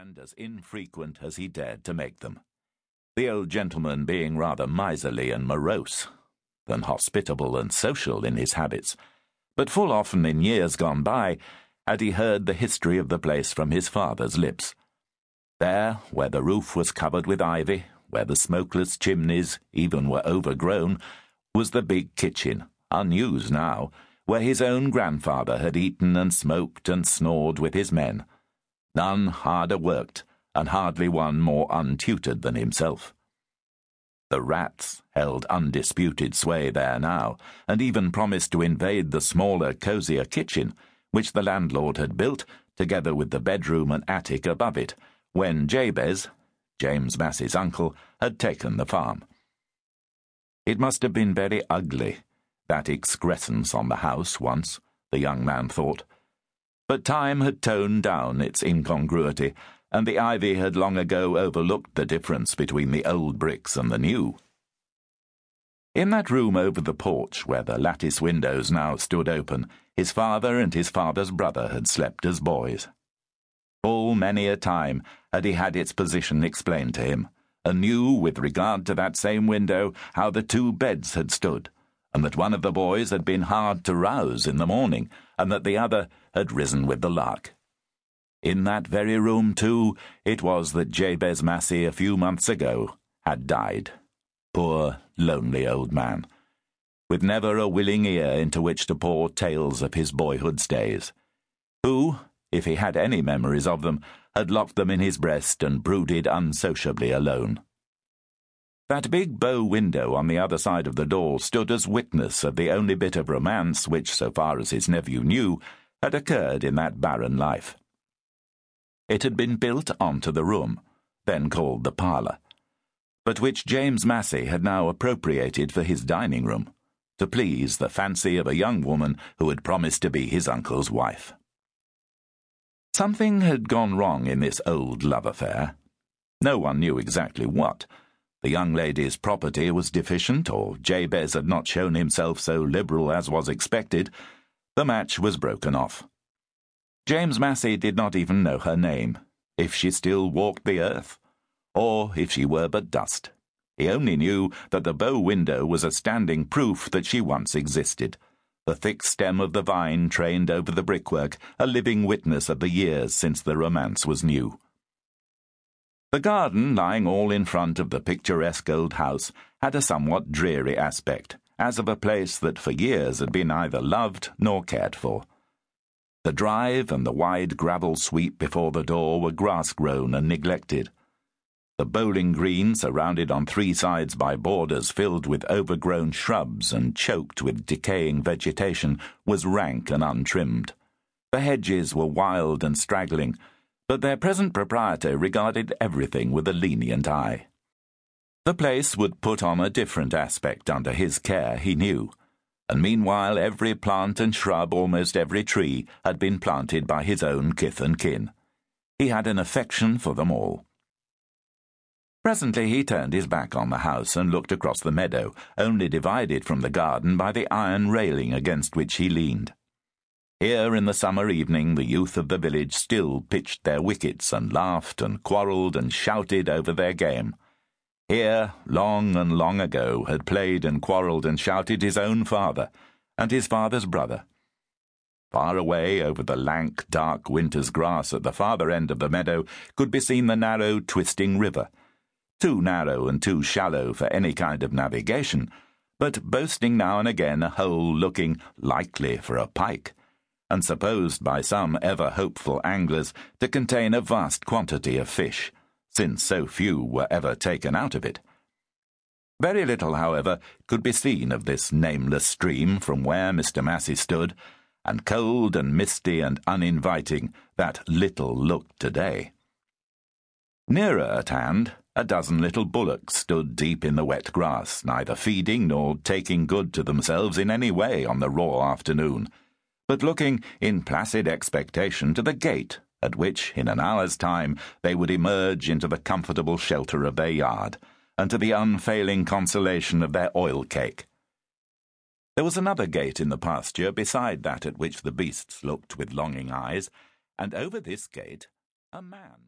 and as infrequent as he dared to make them. The old gentleman being rather miserly and morose than hospitable and social in his habits, but full often in years gone by had he heard the history of the place from his father's lips. There, where the roof was covered with ivy, where the smokeless chimneys even were overgrown, was the big kitchen, unused now, where his own grandfather had eaten and smoked and snored with his men. None harder worked, and hardly one more untutored than himself. The rats held undisputed sway there now, and even promised to invade the smaller, cosier kitchen, which the landlord had built, together with the bedroom and attic above it, when Jabez, James Massey's uncle, had taken the farm. It must have been very ugly, that excrescence on the house once, the young man thought. But time had toned down its incongruity and the ivy had long ago overlooked the difference between the old bricks and the new. In that room over the porch, where the lattice windows now stood open, his father and his father's brother had slept as boys. Full many a time had he had its position explained to him, and knew, with regard to that same window, how the two beds had stood, and that one of the boys had been hard to rouse in the morning, and that the other had risen with the lark. In that very room, too, it was that Jabez Massey, a few months ago, had died. Poor, lonely old man, with never a willing ear into which to pour tales of his boyhood's days, who, if he had any memories of them, had locked them in his breast and brooded unsociably alone. That big bow window on the other side of the door stood as witness of the only bit of romance which, so far as his nephew knew, had occurred in that barren life. It had been built onto the room, then called the parlour, but which James Massey had now appropriated for his dining room, to please the fancy of a young woman who had promised to be his uncle's wife. Something had gone wrong in this old love affair. No one knew exactly what. The young lady's property was deficient, or Jabez had not shown himself so liberal as was expected. The match was broken off. James Massey did not even know her name, if she still walked the earth, or if she were but dust. He only knew that the bow window was a standing proof that she once existed, the thick stem of the vine trained over the brickwork, a living witness of the years since the romance was new. The garden, lying all in front of the picturesque old house, had a somewhat dreary aspect, as of a place that for years had been neither loved nor cared for. The drive and the wide gravel sweep before the door were grass grown and neglected. The bowling green, surrounded on three sides by borders filled with overgrown shrubs and choked with decaying vegetation, was rank and untrimmed. The hedges were wild and straggling, but their present proprietor regarded everything with a lenient eye. The place would put on a different aspect under his care, he knew and meanwhile every plant and shrub, almost every tree, had been planted by his own kith and kin. He had an affection for them all. Presently he turned his back on the house and looked across the meadow, only divided from the garden by the iron railing against which he leaned. Here in the summer evening the youth of the village still pitched their wickets and laughed and quarrelled and shouted over their game. Here, long and long ago, had played and quarrelled and shouted his own father, and his father's brother. Far away over the lank, dark winter's grass at the farther end of the meadow could be seen the narrow, twisting river, too narrow and too shallow for any kind of navigation, but boasting now and again a hole looking likely for a pike, and supposed by some ever hopeful anglers to contain a vast quantity of fish since so few were ever taken out of it. Very little, however, could be seen of this nameless stream from where Mr. Massey stood, and cold and misty and uninviting that little looked today. Nearer at hand, a dozen little bullocks stood deep in the wet grass, neither feeding nor taking good to themselves in any way on the raw afternoon, but looking in placid expectation to the gate at which, in an hour's time, they would emerge into the comfortable shelter of their yard, and to the unfailing consolation of their oil cake. There was another gate in the pasture beside that at which the beasts looked with longing eyes, and over this gate a man.